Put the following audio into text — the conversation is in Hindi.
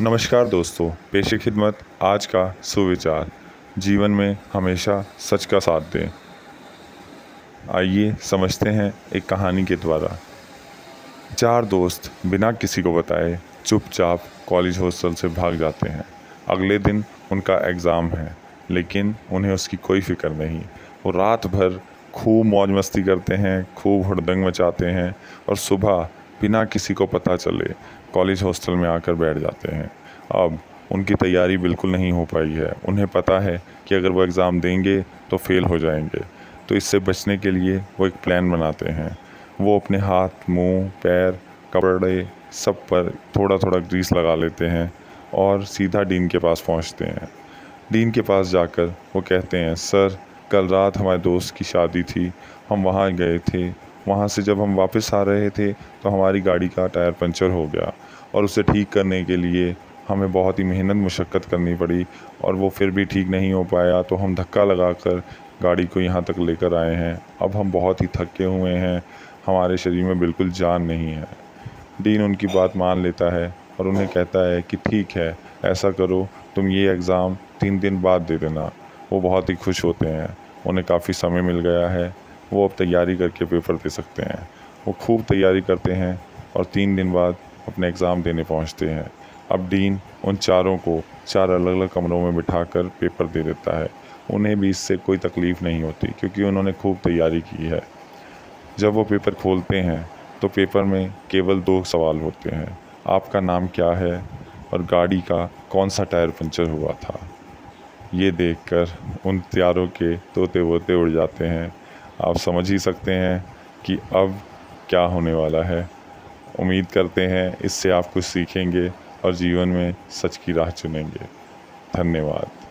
नमस्कार दोस्तों, पेश खिदमत, आज का सुविचार। जीवन में हमेशा सच का साथ दें। आइए समझते हैं एक कहानी के द्वारा। चार दोस्त बिना किसी को बताए चुपचाप कॉलेज हॉस्टल से भाग जाते हैं। अगले दिन उनका एग्ज़ाम है, लेकिन उन्हें उसकी कोई फ़िक्र नहीं। वो रात भर खूब मौज मस्ती करते हैं, खूब हुड़दंग मचाते हैं और सुबह बिना किसी को पता चले कॉलेज हॉस्टल में आकर बैठ जाते हैं। अब उनकी तैयारी बिल्कुल नहीं हो पाई है। उन्हें पता है कि अगर वो एग्ज़ाम देंगे तो फेल हो जाएँगे। तो इससे बचने के लिए वो एक प्लान बनाते हैं। वो अपने हाथ, मुँह, पैर, कपड़े सब पर थोड़ा थोड़ा ग्रीस लगा लेते हैं और सीधा डीन के पास पहुँचते हैं। डीन के पास जाकर वो कहते हैं, सर, कल रात हमारे दोस्त की शादी थी। हम वहाँ गए थे वहाँ से जब हम वापस आ रहे थे तो हमारी गाड़ी का टायर पंचर हो गया और उसे ठीक करने के लिए हमें बहुत ही मेहनत, मशक्क़त करनी पड़ी और वो फिर भी ठीक नहीं हो पाया तो हम धक्का लगाकर गाड़ी को यहाँ तक लेकर आए हैं। अब हम बहुत ही थके हुए हैं। हमारे शरीर में बिल्कुल जान नहीं है। डीन उनकी बात मान लेता है और उन्हें कहता है कि ठीक है, ऐसा करो, तुम ये एग्ज़ाम तीन दिन बाद दे देना। वो बहुत ही खुश होते हैं। उन्हें काफ़ी समय मिल गया है। वो अब तैयारी करके पेपर दे सकते हैं। वो खूब तैयारी करते हैं और तीन दिन बाद अपने एग्ज़ाम देने पहुँचते हैं। अब डीन उन चारों को चार अलग अलग कमरों में बिठाकर पेपर दे देता है। उन्हें भी इससे कोई तकलीफ़ नहीं होती क्योंकि उन्होंने खूब तैयारी की है। जब वो पेपर खोलते हैं तो पेपर में केवल दो सवाल होते हैं। आपका नाम क्या है और गाड़ी का कौन सा टायर पंचर हुआ था? ये देखकर उन चारों के तोते वोते उड़ जाते हैं। आप समझ ही सकते हैं कि अब क्या होने वाला है। उम्मीद करते हैं इससे आप कुछ सीखेंगे और जीवन में सच की राह चुनेंगे। धन्यवाद।